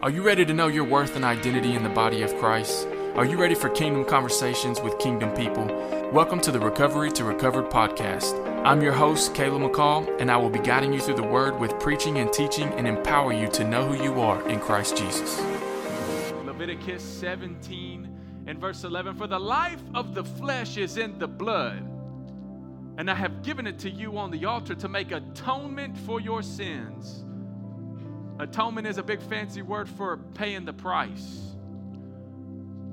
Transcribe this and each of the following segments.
Are you ready to know your worth and identity in the body of Christ? Are you ready for kingdom conversations with kingdom people? Welcome to the Recovery to Recovered podcast. I'm your host, Caleb McCall, and I will be guiding you through the word with preaching and teaching and empower you to know who you are in Christ Jesus. Leviticus 17 and verse 11 For the life of the flesh is in the blood, and I have given it to you on the altar to make atonement for your sins. Atonement is a big fancy word for paying the price.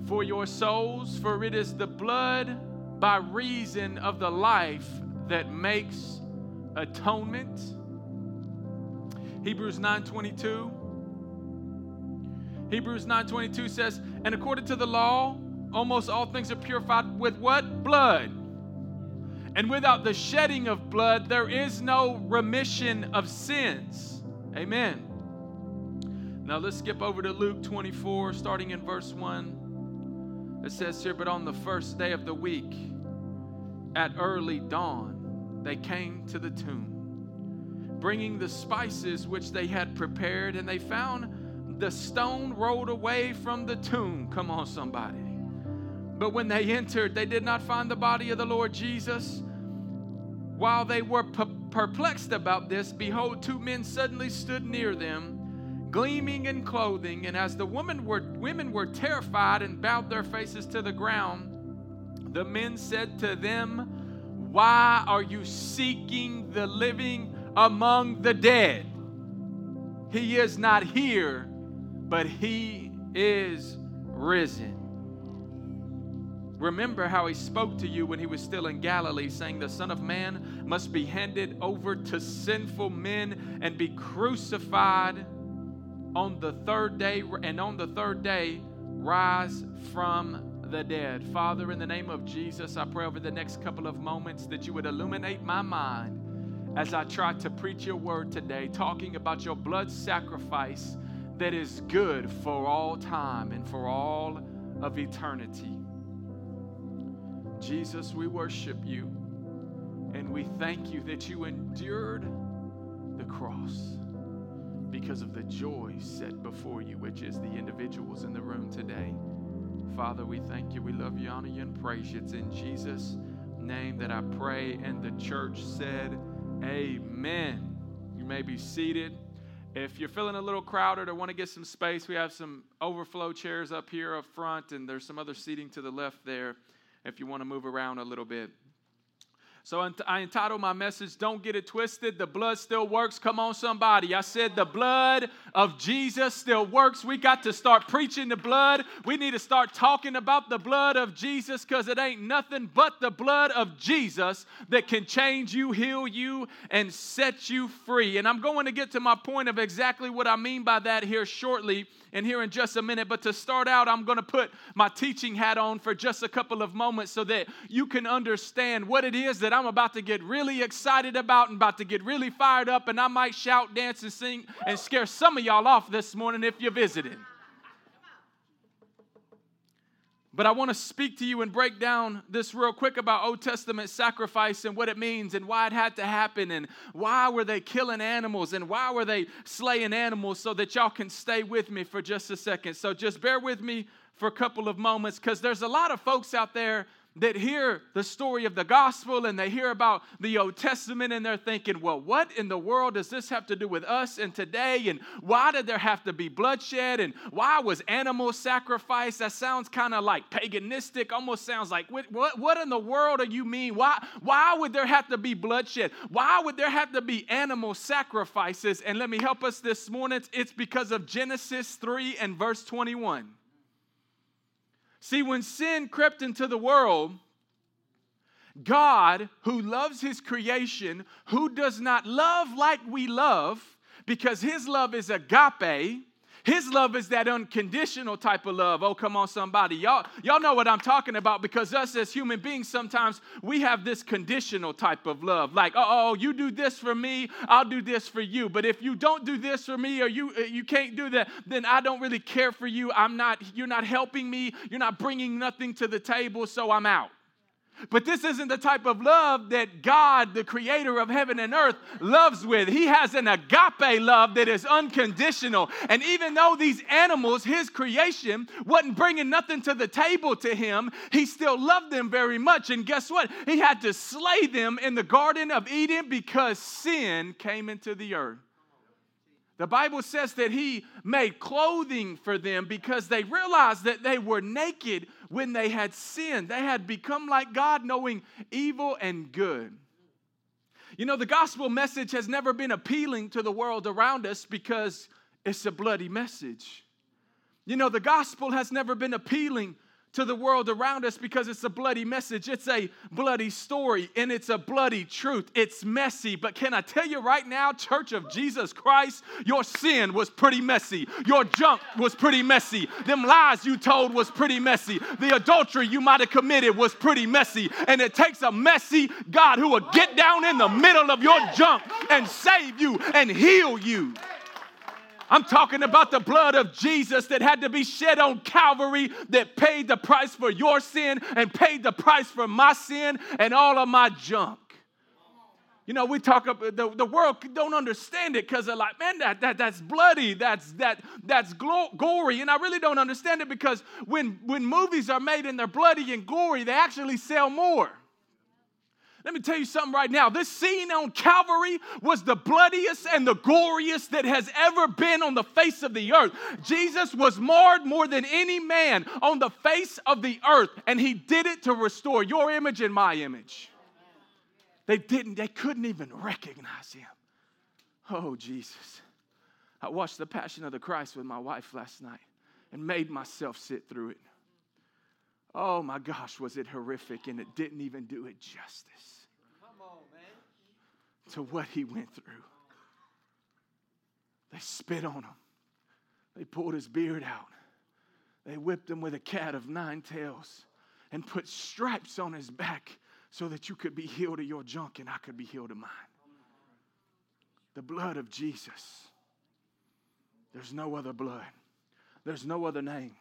For your souls, for it is the blood by reason of the life that makes atonement. Hebrews 9:22 Hebrews 9:22 says, "And according to the law, almost all things are purified with what? Blood. And without the shedding of blood, there is no remission of sins." Amen. Now let's skip over to Luke 24, starting in verse 1. It says here, But on the first day of the week, at early dawn, they came to the tomb, bringing the spices which they had prepared, and they found the stone rolled away from the tomb. Come on, somebody. But when they entered, they did not find the body of the Lord Jesus. While they were perplexed about this, behold, two men suddenly stood near them gleaming in clothing. And as the women were, women were terrified and bowed their faces to the ground, the men said to them, Why are you seeking the living among the dead? He is not here, but he is risen. Remember how he spoke to you when he was still in Galilee, saying, The Son of Man must be handed over to sinful men and be crucified on the third day, and on the third day, rise from the dead. Father, in the name of Jesus, I pray over the next couple of moments that you would illuminate my mind as I try to preach your word today, talking about your blood sacrifice that is good for all time and for all of eternity. Jesus, we worship you and we thank you that you endured the cross because of the joy set before you, which is the individuals in the room today. Father, we thank you, we love you, honor you, and praise you. It's in Jesus' name that I pray. And the church said, Amen. You may be seated. If you're feeling a little crowded or want to get some space, we have some overflow chairs up here up front, and there's some other seating to the left there if you want to move around a little bit. So I entitled my message, Don't Get It Twisted. The blood still works. Come on, somebody. I said, The blood of Jesus still works. We got to start preaching the blood. We need to start talking about the blood of Jesus because it ain't nothing but the blood of Jesus that can change you, heal you, and set you free. And I'm going to get to my point of exactly what I mean by that here shortly and here in just a minute. But to start out, I'm going to put my teaching hat on for just a couple of moments so that you can understand what it is that I'm about to get really excited about and about to get really fired up. And I might shout, dance, and sing and scare some of y'all off this morning if you're visiting. But I want to speak to you and break down this real quick about Old Testament sacrifice and what it means and why it had to happen and why were they killing animals and why were they slaying animals so that y'all can stay with me for just a second. So just bear with me for a couple of moments because there's a lot of folks out there that hear the story of the gospel and they hear about the Old Testament and they're thinking, well, what in the world does this have to do with us and today? And why did there have to be bloodshed? And why was animal sacrifice? That sounds kind of like paganistic, almost sounds like, what, what, what in the world do you mean? Why, why would there have to be bloodshed? Why would there have to be animal sacrifices? And let me help us this morning. It's because of Genesis 3 and verse 21. See, when sin crept into the world, God, who loves his creation, who does not love like we love, because his love is agape, his love is that unconditional type of love. Oh, come on, somebody. Y'all, y'all know what I'm talking about because us as human beings, sometimes we have this conditional type of love. Like, oh, you do this for me, I'll do this for you. But if you don't do this for me or you, uh, you can't do that, then I don't really care for you. I'm not, you're not helping me. You're not bringing nothing to the table, so I'm out. But this isn't the type of love that God, the creator of heaven and earth, loves with. He has an agape love that is unconditional. And even though these animals, his creation, wasn't bringing nothing to the table to him, he still loved them very much. And guess what? He had to slay them in the Garden of Eden because sin came into the earth. The Bible says that he made clothing for them because they realized that they were naked when they had sinned. They had become like God, knowing evil and good. You know, the gospel message has never been appealing to the world around us because it's a bloody message. You know, the gospel has never been appealing to the world around us because it's a bloody message. It's a bloody story and it's a bloody truth. It's messy. But can I tell you right now, Church of Jesus Christ, your sin was pretty messy. Your junk was pretty messy. Them lies you told was pretty messy. The adultery you might have committed was pretty messy. And it takes a messy God who will get down in the middle of your junk and save you and heal you. I'm talking about the blood of Jesus that had to be shed on Calvary that paid the price for your sin and paid the price for my sin and all of my junk. You know, we talk about the, the world don't understand it because they're like, man, that, that that's bloody, that's that that's gory. And I really don't understand it because when when movies are made and they're bloody and gory, they actually sell more. Let me tell you something right now. This scene on Calvary was the bloodiest and the goriest that has ever been on the face of the earth. Jesus was marred more than any man on the face of the earth, and he did it to restore your image and my image. They didn't, they couldn't even recognize him. Oh, Jesus. I watched The Passion of the Christ with my wife last night and made myself sit through it. Oh my gosh, was it horrific and it didn't even do it justice to what he went through. They spit on him, they pulled his beard out, they whipped him with a cat of nine tails, and put stripes on his back so that you could be healed of your junk and I could be healed of mine. The blood of Jesus. There's no other blood. There's no other name.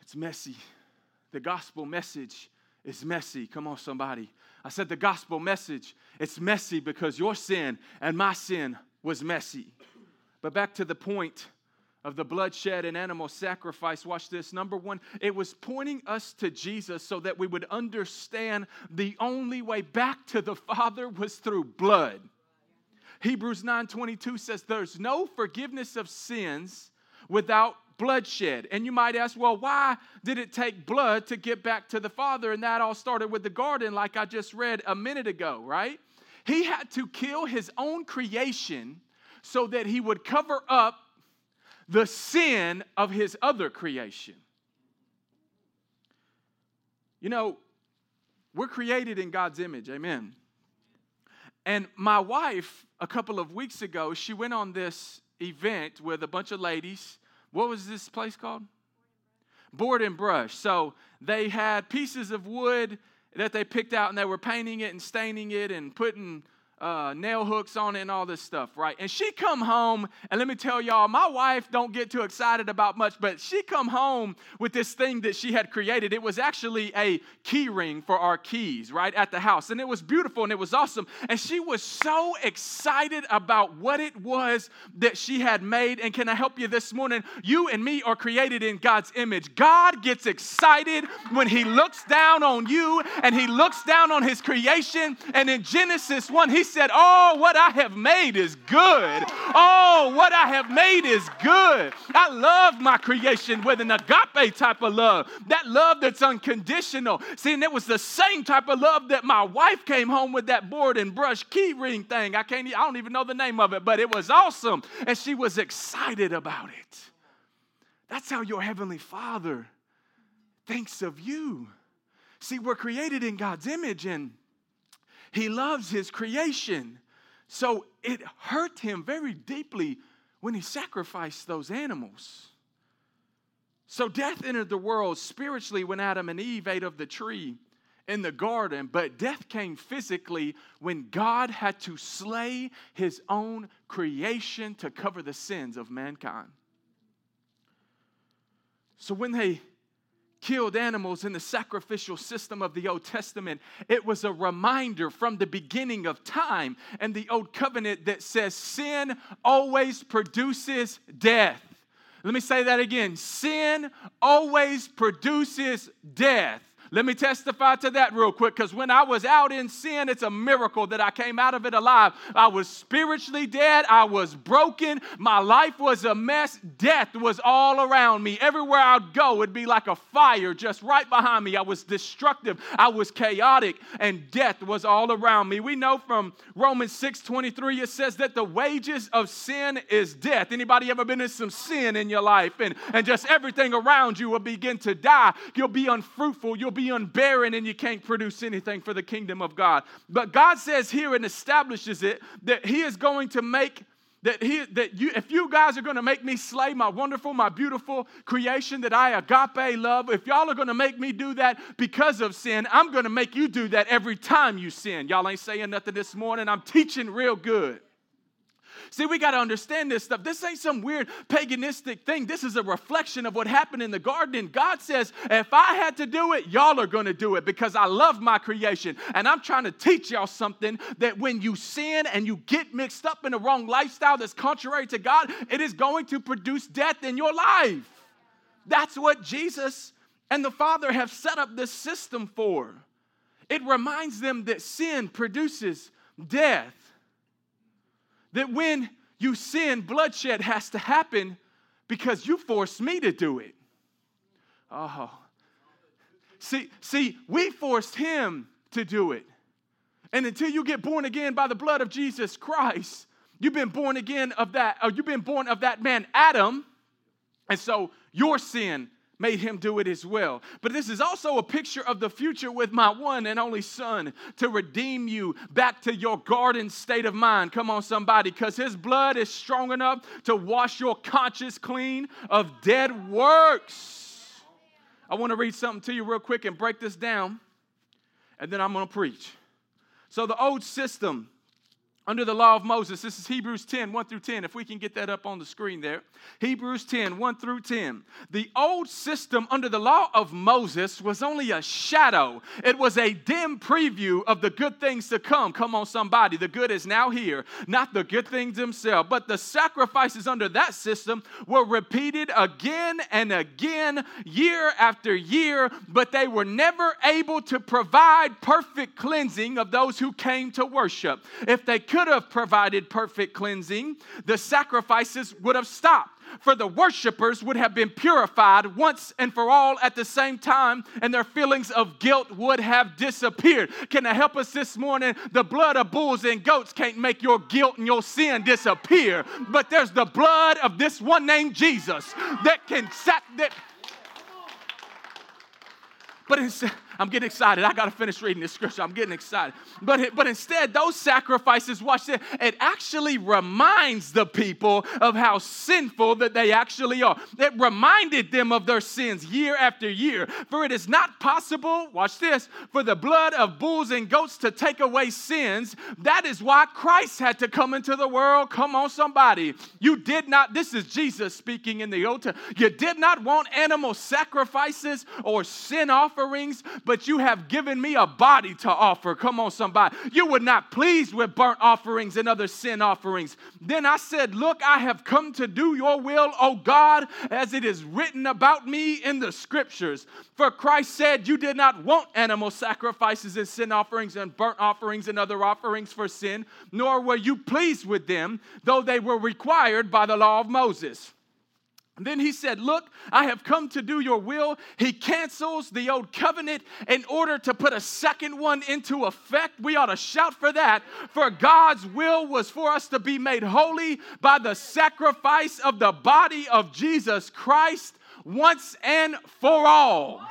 It's messy. The gospel message is messy. Come on, somebody. I said the gospel message, it's messy because your sin and my sin was messy. But back to the point of the bloodshed and animal sacrifice. Watch this. Number one, it was pointing us to Jesus so that we would understand the only way back to the Father was through blood. Hebrews 9:22 says there's no forgiveness of sins without bloodshed. And you might ask, well, why did it take blood to get back to the Father? And that all started with the garden, like I just read a minute ago, right? He had to kill his own creation so that he would cover up the sin of his other creation. You know, we're created in God's image, amen. And my wife, a couple of weeks ago, she went on this event with a bunch of ladies what was this place called? Board and brush. So they had pieces of wood that they picked out and they were painting it and staining it and putting uh, nail hooks on it and all this stuff, right? And she come home, and let me tell y'all, my wife don't get too excited about much, but she come home with this thing that she had created. It was actually a key ring for our keys, right, at the house. And it was beautiful and it was awesome. And she was so excited about what it was that she had made. And can I help you this morning? You and me are created in God's image. God gets excited when he looks down on you and he looks down on his creation. And in Genesis 1, he said, Oh, what I have made is good. Oh, what I have made is good. I love my creation with an agape type of love, that love that's unconditional. See, and it was the same type of love that my wife came home with that board and brush key ring thing. I can't, I don't even know the name of it, but it was awesome. And she was excited about it. That's how your Heavenly Father thinks of you. See, we're created in God's image, and he loves his creation. So it hurt him very deeply when he sacrificed those animals. So death entered the world spiritually when Adam and Eve ate of the tree in the garden, but death came physically when God had to slay his own creation to cover the sins of mankind. So when they killed animals in the sacrificial system of the Old Testament, it was a reminder from the beginning of time and the Old Covenant that says sin always produces death. Let me say that again sin always produces death. Let me testify to that real quick because when I was out in sin, it's a miracle that I came out of it alive. I was spiritually dead, I was broken, my life was a mess, death was all around me. Everywhere I'd go, it'd be like a fire just right behind me. I was destructive, I was chaotic, and death was all around me. We know from Romans 6 23, it says that the wages of sin is death. Anybody ever been in some sin in your life and, and just everything around you will begin to die? You'll be unfruitful, you'll be be and you can't produce anything for the kingdom of God. But God says here and establishes it that He is going to make that he that you if you guys are going to make me slay my wonderful my beautiful creation that i agape love if y'all are going to make me do that because of sin i'm going to make you do that every time you sin. Y'all ain't saying nothing this morning. I'm teaching real good See, we got to understand this stuff. This ain't some weird paganistic thing. This is a reflection of what happened in the garden. And God says, if I had to do it, y'all are going to do it because I love my creation. And I'm trying to teach y'all something that when you sin and you get mixed up in a wrong lifestyle that's contrary to God, it is going to produce death in your life. That's what Jesus and the Father have set up this system for. It reminds them that sin produces death that when you sin, bloodshed has to happen because you forced me to do it. Oh. See, see, we forced him to do it. And until you get born again by the blood of Jesus Christ, you've been born again of that, or you've been born of that man Adam. And so your sin made him do it as well. But this is also a picture of the future with my one and only son to redeem you back to your garden state of mind. Come on, somebody, because his blood is strong enough to wash your conscience clean of dead works. I want to read something to you real quick and break this down, and then I'm going to preach. So, the old system under the law of Moses. This is Hebrews 10, 1 through 10, if we can get that up on the screen there. Hebrews 10, 1 through 10. The old system under the law of Moses was only a shadow, it was a dim preview of the good things to come. Come on, somebody. The good is now here, not the good things themselves. But the sacrifices under that system were repeated again and again, year after year, but they were never able to provide perfect cleansing of those who came to worship. If they could have provided perfect cleansing, the sacrifices would have stopped. For the worshipers would have been purified once and for all at the same time, and their feelings of guilt would have disappeared. Can I help us this morning? The blood of bulls and goats can't make your guilt and your sin disappear, but there's the blood of this one named Jesus that can sat that. But instead, I'm getting excited. I got to finish reading this scripture. I'm getting excited. But, but instead, those sacrifices, watch this, it actually reminds the people of how sinful that they actually are. It reminded them of their sins year after year. For it is not possible, watch this, for the blood of bulls and goats to take away sins. That is why Christ had to come into the world. Come on, somebody. You did not, this is Jesus speaking in the Testament. You did not want animal sacrifices or sin offerings, but you have given me a body to offer. Come on, somebody. You were not pleased with burnt offerings and other sin offerings. Then I said, Look, I have come to do your will, O God, as it is written about me in the scriptures. For Christ said, You did not want animal sacrifices and sin offerings and burnt offerings and other offerings for sin, nor were you pleased with them, though they were required by the law of Moses. And then he said, Look, I have come to do your will. He cancels the old covenant in order to put a second one into effect. We ought to shout for that. For God's will was for us to be made holy by the sacrifice of the body of Jesus Christ once and for all.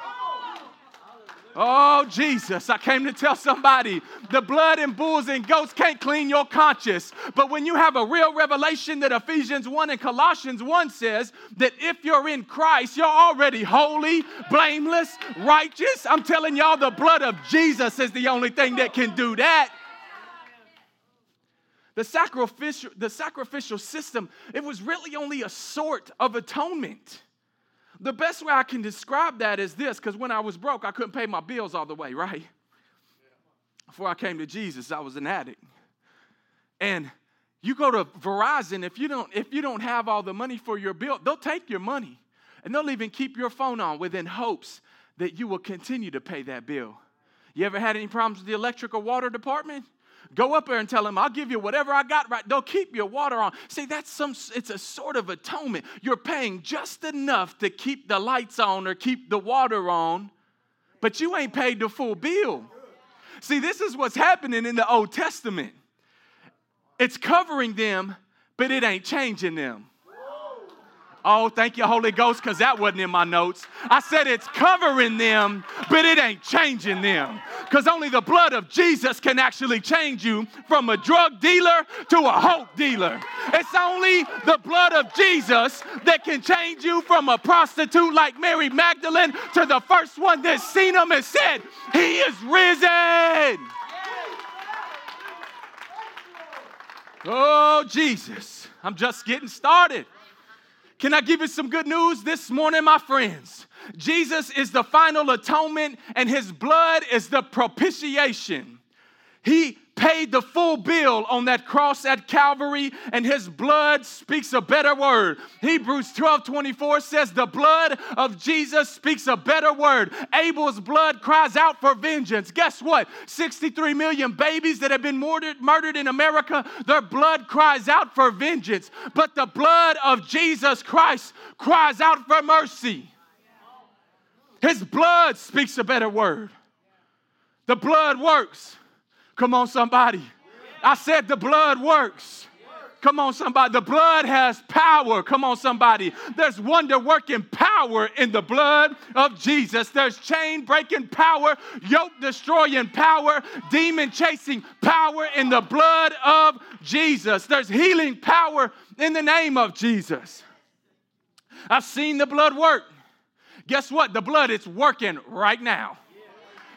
Oh, Jesus, I came to tell somebody the blood and bulls and goats can't clean your conscience. But when you have a real revelation that Ephesians 1 and Colossians 1 says that if you're in Christ, you're already holy, blameless, righteous. I'm telling y'all, the blood of Jesus is the only thing that can do that. The sacrificial, the sacrificial system, it was really only a sort of atonement. The best way I can describe that is this because when I was broke, I couldn't pay my bills all the way, right? Before I came to Jesus, I was an addict. And you go to Verizon, if you don't, if you don't have all the money for your bill, they'll take your money and they'll even keep your phone on within hopes that you will continue to pay that bill. You ever had any problems with the electric or water department? Go up there and tell them, I'll give you whatever I got right. They'll keep your water on. See, that's some, it's a sort of atonement. You're paying just enough to keep the lights on or keep the water on, but you ain't paid the full bill. See, this is what's happening in the Old Testament. It's covering them, but it ain't changing them. Oh, thank you, Holy Ghost, because that wasn't in my notes. I said it's covering them, but it ain't changing them. Because only the blood of Jesus can actually change you from a drug dealer to a hope dealer. It's only the blood of Jesus that can change you from a prostitute like Mary Magdalene to the first one that seen him and said, He is risen. Oh, Jesus, I'm just getting started. Can I give you some good news this morning, my friends? Jesus is the final atonement, and his blood is the propitiation. He paid the full bill on that cross at Calvary, and his blood speaks a better word. Hebrews 12 24 says, The blood of Jesus speaks a better word. Abel's blood cries out for vengeance. Guess what? 63 million babies that have been murdered, murdered in America, their blood cries out for vengeance. But the blood of Jesus Christ cries out for mercy. His blood speaks a better word. The blood works. Come on, somebody. I said the blood works. Come on, somebody. The blood has power. Come on, somebody. There's wonder working power in the blood of Jesus. There's chain breaking power, yoke destroying power, demon chasing power in the blood of Jesus. There's healing power in the name of Jesus. I've seen the blood work. Guess what? The blood is working right now.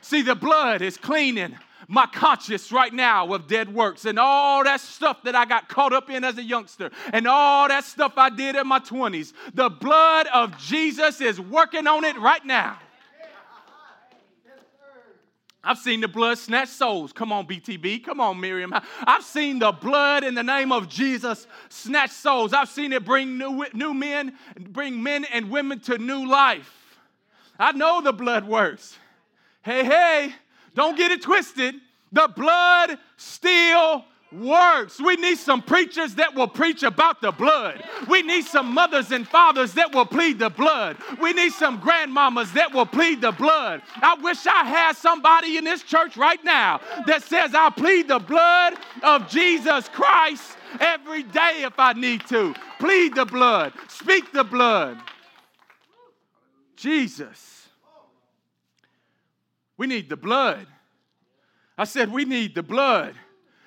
See, the blood is cleaning my conscience right now of dead works and all that stuff that I got caught up in as a youngster and all that stuff I did in my 20s. The blood of Jesus is working on it right now. I've seen the blood snatch souls. Come on, BTB. Come on, Miriam. I've seen the blood in the name of Jesus snatch souls. I've seen it bring new, new men, bring men and women to new life. I know the blood works. Hey, hey, don't get it twisted. The blood still works. We need some preachers that will preach about the blood. We need some mothers and fathers that will plead the blood. We need some grandmamas that will plead the blood. I wish I had somebody in this church right now that says, I plead the blood of Jesus Christ every day if I need to. Plead the blood, speak the blood. Jesus. We need the blood. I said, We need the blood.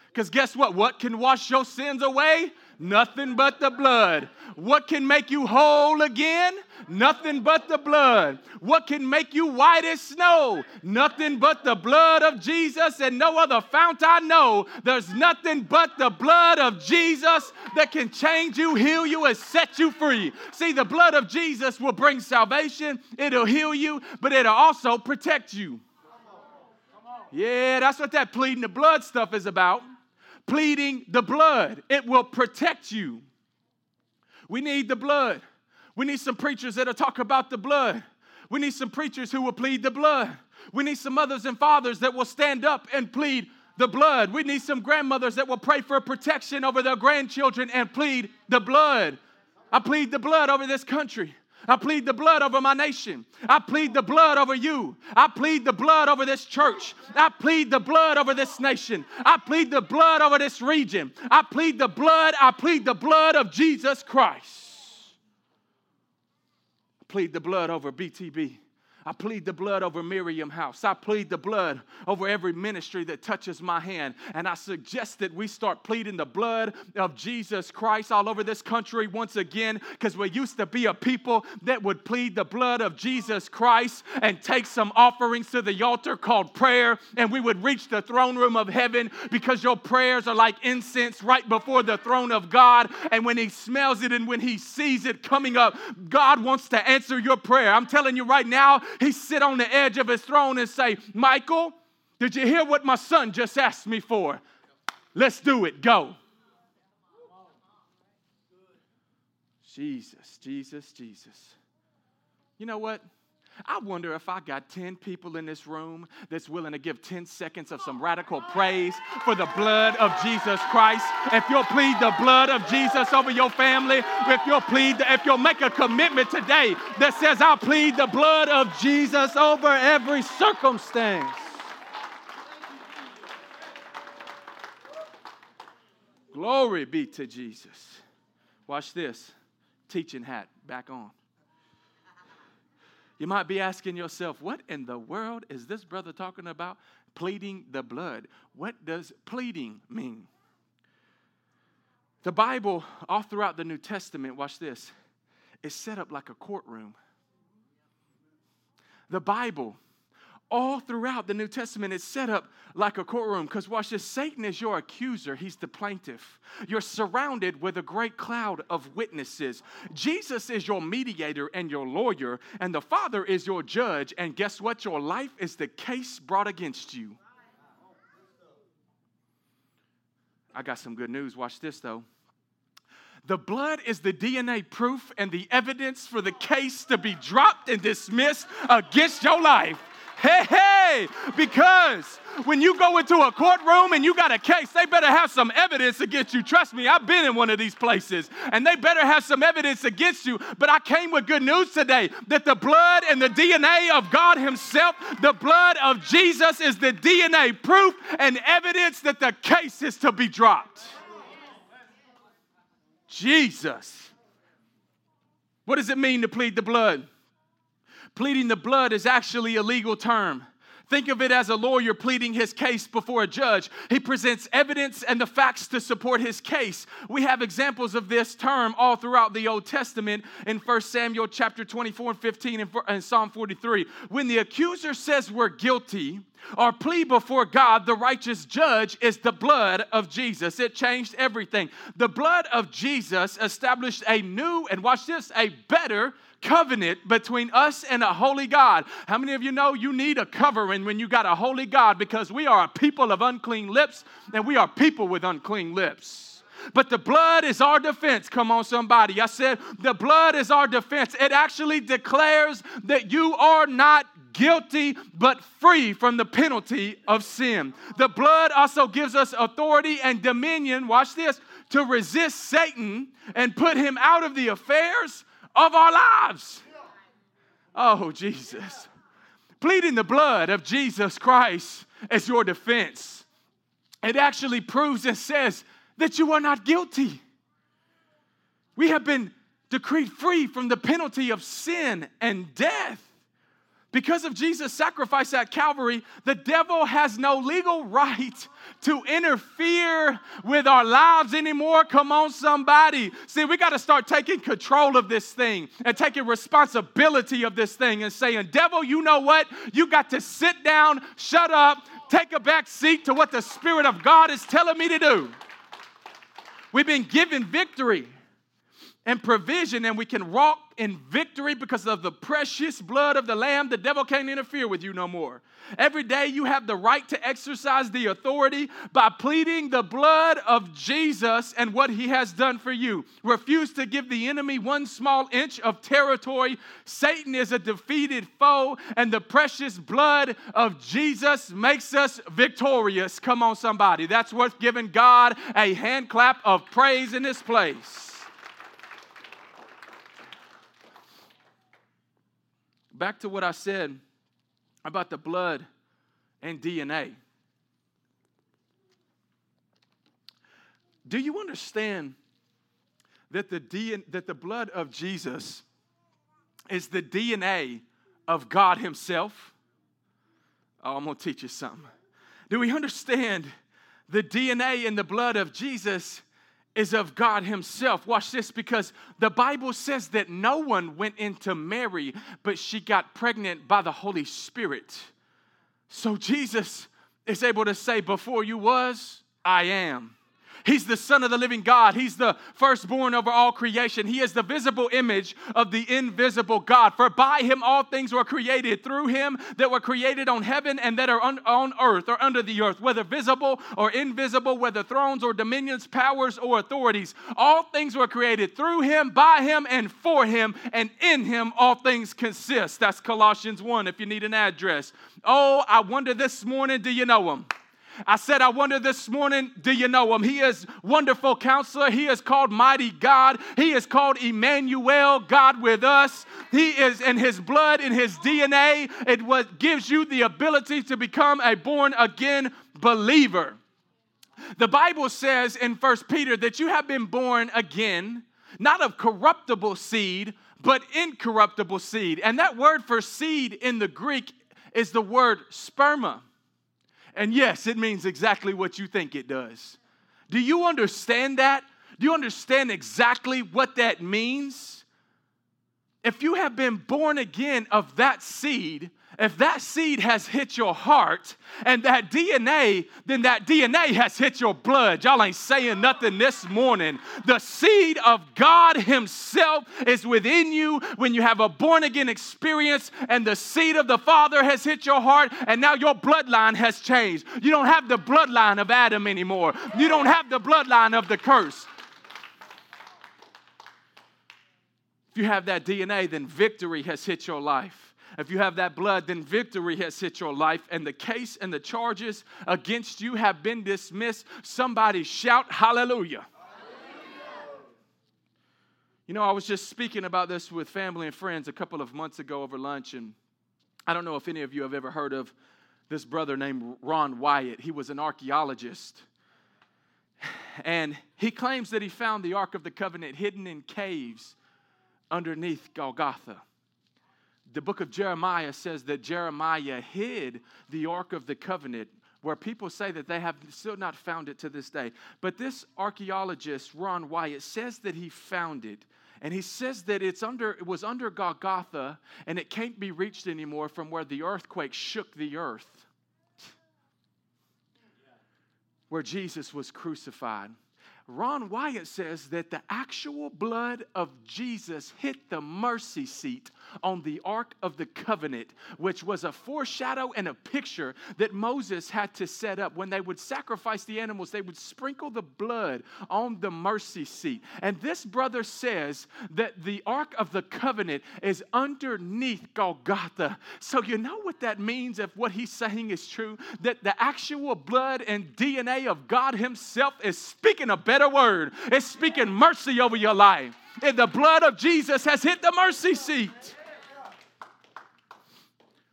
Because guess what? What can wash your sins away? Nothing but the blood. What can make you whole again? Nothing but the blood. What can make you white as snow? Nothing but the blood of Jesus and no other fount I know. There's nothing but the blood of Jesus that can change you, heal you, and set you free. See, the blood of Jesus will bring salvation, it'll heal you, but it'll also protect you. Yeah, that's what that pleading the blood stuff is about. Pleading the blood, it will protect you. We need the blood. We need some preachers that'll talk about the blood. We need some preachers who will plead the blood. We need some mothers and fathers that will stand up and plead the blood. We need some grandmothers that will pray for protection over their grandchildren and plead the blood. I plead the blood over this country. I plead the blood over my nation. I plead the blood over you. I plead the blood over this church. I plead the blood over this nation. I plead the blood over this region. I plead the blood. I plead the blood of Jesus Christ. I plead the blood over BTB. I plead the blood over Miriam House. I plead the blood over every ministry that touches my hand. And I suggest that we start pleading the blood of Jesus Christ all over this country once again, because we used to be a people that would plead the blood of Jesus Christ and take some offerings to the altar called prayer, and we would reach the throne room of heaven because your prayers are like incense right before the throne of God. And when He smells it and when He sees it coming up, God wants to answer your prayer. I'm telling you right now, he sit on the edge of his throne and say, Michael, did you hear what my son just asked me for? Let's do it. Go. Jesus, Jesus, Jesus. You know what? I wonder if I got 10 people in this room that's willing to give 10 seconds of some radical praise for the blood of Jesus Christ. If you'll plead the blood of Jesus over your family, if you'll plead, if you'll make a commitment today that says, I'll plead the blood of Jesus over every circumstance. Glory be to Jesus. Watch this teaching hat back on. You might be asking yourself, what in the world is this brother talking about? Pleading the blood. What does pleading mean? The Bible, all throughout the New Testament, watch this, is set up like a courtroom. The Bible all throughout the New Testament, it's set up like a courtroom. Because watch this Satan is your accuser, he's the plaintiff. You're surrounded with a great cloud of witnesses. Jesus is your mediator and your lawyer, and the Father is your judge. And guess what? Your life is the case brought against you. I got some good news. Watch this though. The blood is the DNA proof and the evidence for the case to be dropped and dismissed against your life. Hey, hey, because when you go into a courtroom and you got a case, they better have some evidence against you. Trust me, I've been in one of these places, and they better have some evidence against you. But I came with good news today that the blood and the DNA of God Himself, the blood of Jesus, is the DNA proof and evidence that the case is to be dropped. Jesus. What does it mean to plead the blood? Pleading the blood is actually a legal term. Think of it as a lawyer pleading his case before a judge. He presents evidence and the facts to support his case. We have examples of this term all throughout the Old Testament in 1 Samuel chapter 24 and 15 and Psalm 43. When the accuser says we're guilty, our plea before God, the righteous judge, is the blood of Jesus. It changed everything. The blood of Jesus established a new, and watch this, a better covenant between us and a holy God. How many of you know you need a covering when you got a holy God because we are a people of unclean lips and we are people with unclean lips? But the blood is our defense. Come on, somebody. I said, the blood is our defense. It actually declares that you are not guilty but free from the penalty of sin. The blood also gives us authority and dominion, watch this, to resist Satan and put him out of the affairs of our lives. Oh, Jesus. Pleading the blood of Jesus Christ as your defense. It actually proves and says that you are not guilty. We have been decreed free from the penalty of sin and death. Because of Jesus' sacrifice at Calvary, the devil has no legal right to interfere with our lives anymore. Come on, somebody. See, we got to start taking control of this thing and taking responsibility of this thing and saying, Devil, you know what? You got to sit down, shut up, take a back seat to what the Spirit of God is telling me to do. We've been given victory and provision, and we can walk in victory because of the precious blood of the Lamb. The devil can't interfere with you no more. Every day you have the right to exercise the authority by pleading the blood of Jesus and what he has done for you. Refuse to give the enemy one small inch of territory. Satan is a defeated foe, and the precious blood of Jesus makes us victorious. Come on, somebody. That's worth giving God a hand clap of praise in this place. Back to what I said about the blood and DNA. Do you understand that the, DNA, that the blood of Jesus is the DNA of God Himself? Oh, I'm going to teach you something. Do we understand the DNA in the blood of Jesus is of God Himself. Watch this because the Bible says that no one went into Mary, but she got pregnant by the Holy Spirit. So Jesus is able to say, Before you was, I am. He's the Son of the living God. He's the firstborn over all creation. He is the visible image of the invisible God. For by him all things were created, through him that were created on heaven and that are on, on earth or under the earth, whether visible or invisible, whether thrones or dominions, powers or authorities. All things were created through him, by him, and for him, and in him all things consist. That's Colossians 1 if you need an address. Oh, I wonder this morning, do you know him? I said, I wonder this morning, do you know him? He is wonderful counselor. He is called mighty God. He is called Emmanuel, God with us. He is in his blood, in his DNA. It what gives you the ability to become a born again believer. The Bible says in First Peter that you have been born again, not of corruptible seed, but incorruptible seed. And that word for seed in the Greek is the word sperma. And yes, it means exactly what you think it does. Do you understand that? Do you understand exactly what that means? If you have been born again of that seed, if that seed has hit your heart and that DNA, then that DNA has hit your blood. Y'all ain't saying nothing this morning. The seed of God Himself is within you when you have a born again experience, and the seed of the Father has hit your heart, and now your bloodline has changed. You don't have the bloodline of Adam anymore, you don't have the bloodline of the curse. If you have that DNA, then victory has hit your life. If you have that blood, then victory has hit your life, and the case and the charges against you have been dismissed. Somebody shout hallelujah. You know, I was just speaking about this with family and friends a couple of months ago over lunch, and I don't know if any of you have ever heard of this brother named Ron Wyatt. He was an archaeologist. And he claims that he found the Ark of the Covenant hidden in caves underneath Golgotha the book of Jeremiah says that Jeremiah hid the Ark of the Covenant where people say that they have still not found it to this day. But this archaeologist, Ron Wyatt, says that he found it. And he says that it's under, it was under Golgotha and it can't be reached anymore from where the earthquake shook the earth, where Jesus was crucified. Ron Wyatt says that the actual blood of Jesus hit the mercy seat on the Ark of the Covenant, which was a foreshadow and a picture that Moses had to set up. When they would sacrifice the animals, they would sprinkle the blood on the mercy seat. And this brother says that the Ark of the Covenant is underneath Golgotha. So, you know what that means if what he's saying is true? That the actual blood and DNA of God Himself is speaking a better word. It's speaking mercy over your life. And the blood of Jesus has hit the mercy seat.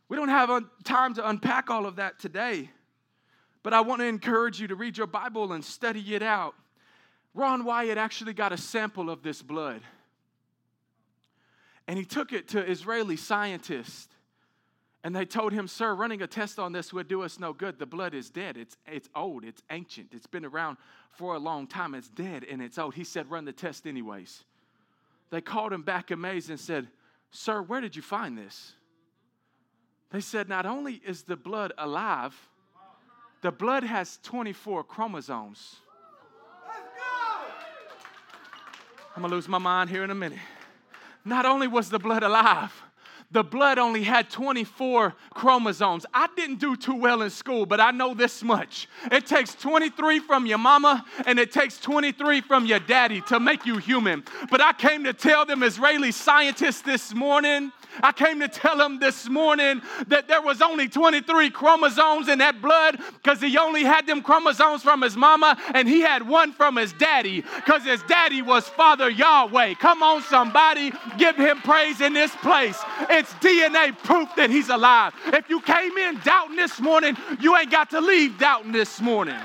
We don't have time to unpack all of that today, but I want to encourage you to read your Bible and study it out. Ron Wyatt actually got a sample of this blood, and he took it to Israeli scientists. And they told him, Sir, running a test on this would do us no good. The blood is dead. It's, it's old. It's ancient. It's been around for a long time. It's dead and it's old. He said, Run the test anyways. They called him back amazed and said, Sir, where did you find this? They said, Not only is the blood alive, the blood has 24 chromosomes. I'm going to lose my mind here in a minute. Not only was the blood alive, the blood only had 24 chromosomes. I didn't do too well in school, but I know this much. It takes 23 from your mama and it takes 23 from your daddy to make you human. But I came to tell them Israeli scientists this morning I came to tell him this morning that there was only 23 chromosomes in that blood because he only had them chromosomes from his mama and he had one from his daddy because his daddy was Father Yahweh. Come on, somebody, give him praise in this place. It's DNA proof that he's alive. If you came in doubting this morning, you ain't got to leave doubting this morning.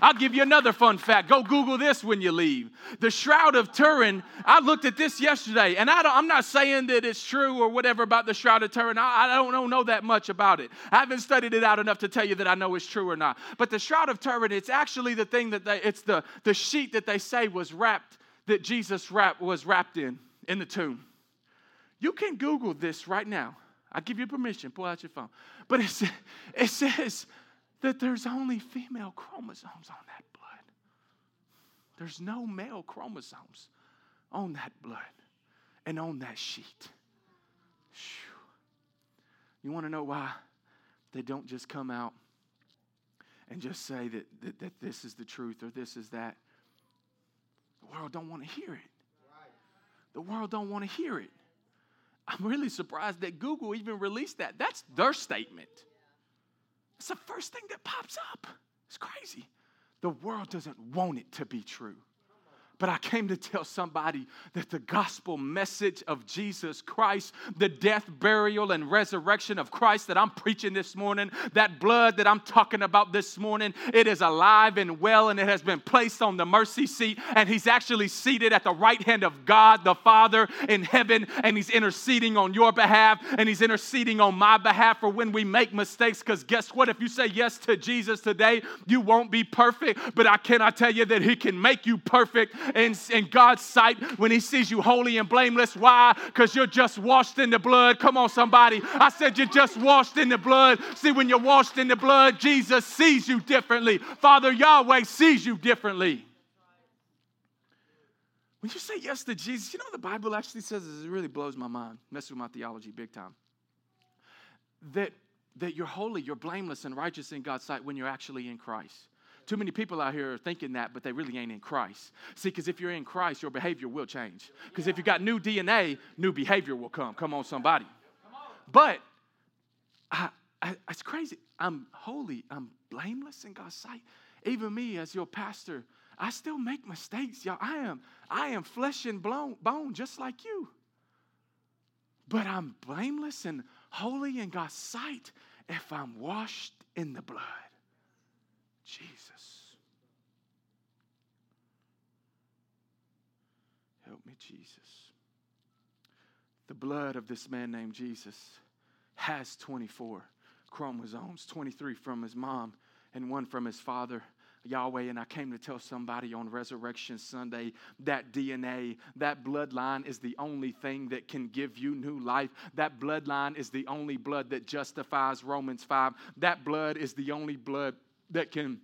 I'll give you another fun fact. Go Google this when you leave. The Shroud of Turin, I looked at this yesterday, and I am not saying that it's true or whatever about the Shroud of Turin. I, I don't know, know that much about it. I haven't studied it out enough to tell you that I know it's true or not. But the Shroud of Turin, it's actually the thing that they, it's the, the sheet that they say was wrapped, that Jesus wrap, was wrapped in, in the tomb. You can Google this right now. I give you permission, pull out your phone. But it, it says that there's only female chromosomes on that blood. There's no male chromosomes on that blood and on that sheet. You want to know why they don't just come out and just say that, that, that this is the truth or this is that? The world don't want to hear it. The world don't want to hear it. I'm really surprised that Google even released that. That's their statement. It's the first thing that pops up. It's crazy. The world doesn't want it to be true. But I came to tell somebody that the gospel message of Jesus Christ, the death, burial, and resurrection of Christ that I'm preaching this morning, that blood that I'm talking about this morning, it is alive and well, and it has been placed on the mercy seat. And He's actually seated at the right hand of God the Father in heaven, and He's interceding on your behalf, and He's interceding on my behalf for when we make mistakes. Because guess what? If you say yes to Jesus today, you won't be perfect, but I cannot tell you that He can make you perfect in, in God's sight when He sees you holy and blameless. Why? Because you're just washed in the blood. Come on, somebody. I said you're just washed in the blood. See, when you're washed in the blood, Jesus sees you differently. Father Yahweh sees you differently. When you say yes to Jesus, you know the Bible actually says is it really blows my mind, messes with my theology big time. That, that you're holy, you're blameless and righteous in God's sight when you're actually in Christ. Too many people out here are thinking that, but they really ain't in Christ. See, because if you're in Christ, your behavior will change. Because if you got new DNA, new behavior will come. Come on, somebody. But I, I, it's crazy. I'm holy. I'm blameless in God's sight. Even me, as your pastor, I still make mistakes, y'all. I am, I am flesh and bone, bone just like you. But I'm blameless and holy in God's sight if I'm washed in the blood. Jesus. Help me, Jesus. The blood of this man named Jesus has 24 chromosomes 23 from his mom and one from his father. Yahweh, and I came to tell somebody on Resurrection Sunday that DNA, that bloodline is the only thing that can give you new life. That bloodline is the only blood that justifies Romans 5. That blood is the only blood that can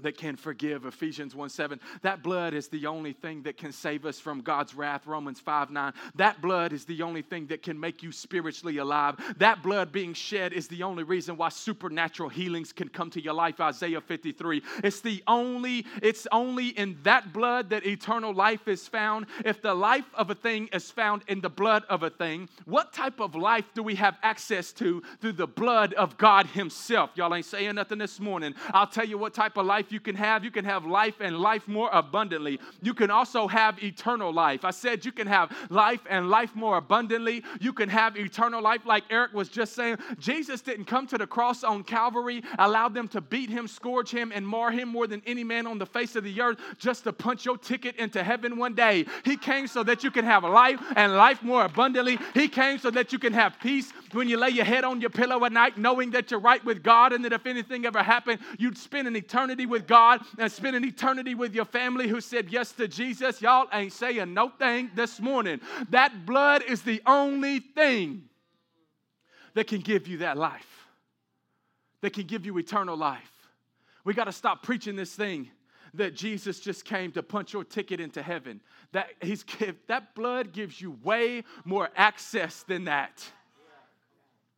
that can forgive ephesians 1 7 that blood is the only thing that can save us from god's wrath romans 5 9 that blood is the only thing that can make you spiritually alive. That blood being shed is the only reason why supernatural healings can come to your life isaiah 53 it's the only it's only in that blood that eternal life is found. If the life of a thing is found in the blood of a thing what type of life do we have access to through the blood of god himself? Y'all ain't saying nothing this morning. I'll tell you what type of life life you can have. You can have life and life more abundantly. You can also have eternal life. I said you can have life and life more abundantly. You can have eternal life, like Eric was just saying. Jesus didn't come to the cross on Calvary, allow them to beat him, scourge him, and mar him more than any man on the face of the earth just to punch your ticket into heaven one day. He came so that you can have life and life more abundantly. He came so that you can have peace when you lay your head on your pillow at night, knowing that you're right with God and that if anything ever happened, you'd spend an eternity with God and spend an eternity with your family who said yes to Jesus, y'all ain't saying no thing this morning. That blood is the only thing that can give you that life, that can give you eternal life. We got to stop preaching this thing that Jesus just came to punch your ticket into heaven. That, he's, that blood gives you way more access than that.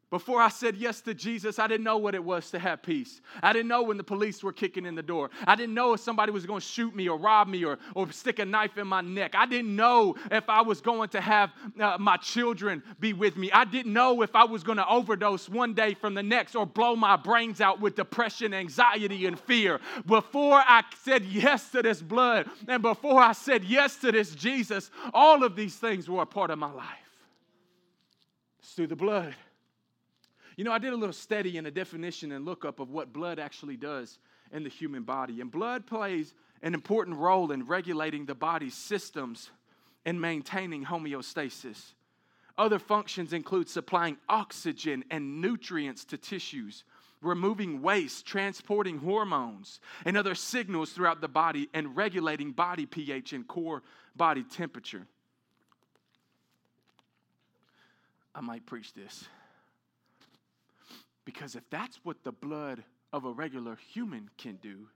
Before I said yes to Jesus, I didn't know what it was to have peace. I didn't know when the police were kicking in the door. I didn't know if somebody was going to shoot me or rob me or, or stick a knife in my neck. I didn't know if I was going to have uh, my children be with me. I didn't know if I was going to overdose one day from the next or blow my brains out with depression, anxiety, and fear. Before I said yes to this blood and before I said yes to this Jesus, all of these things were a part of my life. It's through the blood. You know, I did a little study and a definition and lookup of what blood actually does. in the human body. And blood plays an important role in regulating the body's systems and maintaining homeostasis. Other functions include supplying oxygen and nutrients to tissues, removing waste, transporting hormones and other signals throughout the body, and regulating body pH and core body temperature. I might preach this. Because if that's what the blood of a regular human can do,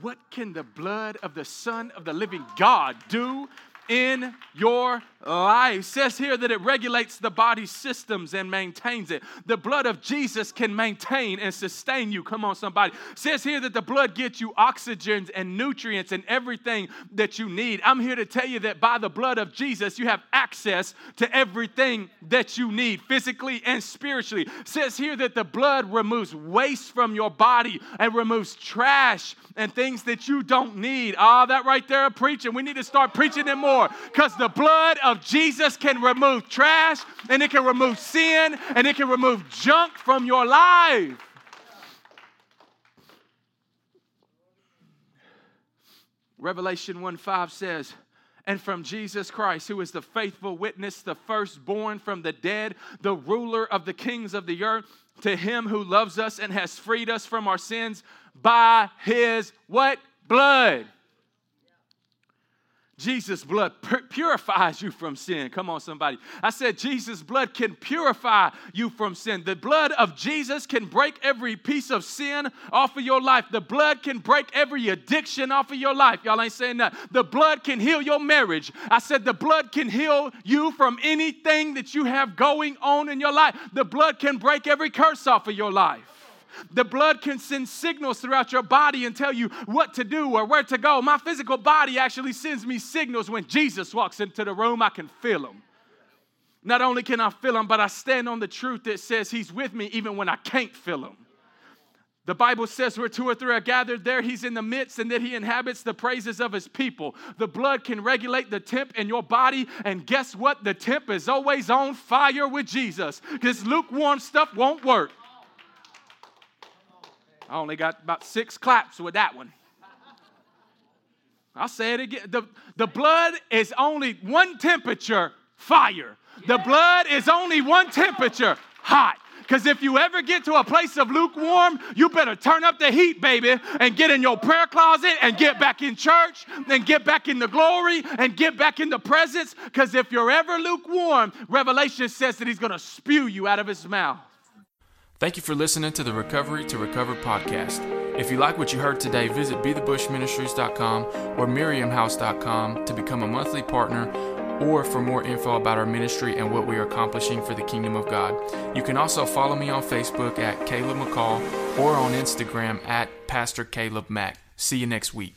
what can the blood of the Son of the living God do in your life. It says here that it regulates the body's systems and maintains it. The blood of Jesus can maintain and sustain you. Come on, somebody. It says here that the blood gets you oxygen and nutrients and everything that you need. I'm here to tell you that by the blood of Jesus, you have access to everything that you need, physically and spiritually. It says here that the blood removes waste from your body and removes trash and things that you don't need. Ah, that right there, preaching. We need to start preaching it more because the blood of Jesus can remove trash and it can remove sin and it can remove junk from your life. Revelation 1 5 says, and from Jesus Christ, who is the faithful witness, the firstborn from the dead, the ruler of the kings of the earth, to him who loves us and has freed us from our sins by his what? Blood. Jesus' blood purifies you from sin. Come on, somebody. I said, Jesus' blood can purify you from sin. The blood of Jesus can break every piece of sin off of your life. The blood can break every addiction off of your life. Y'all ain't saying that. The blood can heal your marriage. I said, the blood can heal you from anything that you have going on in your life. The blood can break every curse off of your life. The blood can send signals throughout your body and tell you what to do or where to go. My physical body actually sends me signals when Jesus walks into the room, I can feel him. Not only can I feel him, but I stand on the truth that says he's with me even when I can't feel him. The Bible says where two or three are gathered, there he's in the midst and that he inhabits the praises of his people. The blood can regulate the temp in your body, and guess what? The temp is always on fire with Jesus because lukewarm stuff won't work. I only got about six claps with that one. I'll say it again. The, the blood is only one temperature fire. The blood is only one temperature hot. Because if you ever get to a place of lukewarm, you better turn up the heat, baby, and get in your prayer closet and get back in church and get back in the glory and get back in the presence. Because if you're ever lukewarm, Revelation says that he's going to spew you out of his mouth. Thank you for listening to the Recovery to Recover podcast. If you like what you heard today, visit bethebushministries.com or miriamhouse.com to become a monthly partner or for more info about our ministry and what we are accomplishing for the kingdom of God. You can also follow me on Facebook at Caleb McCall or on Instagram at Pastor Caleb Mack. See you next week.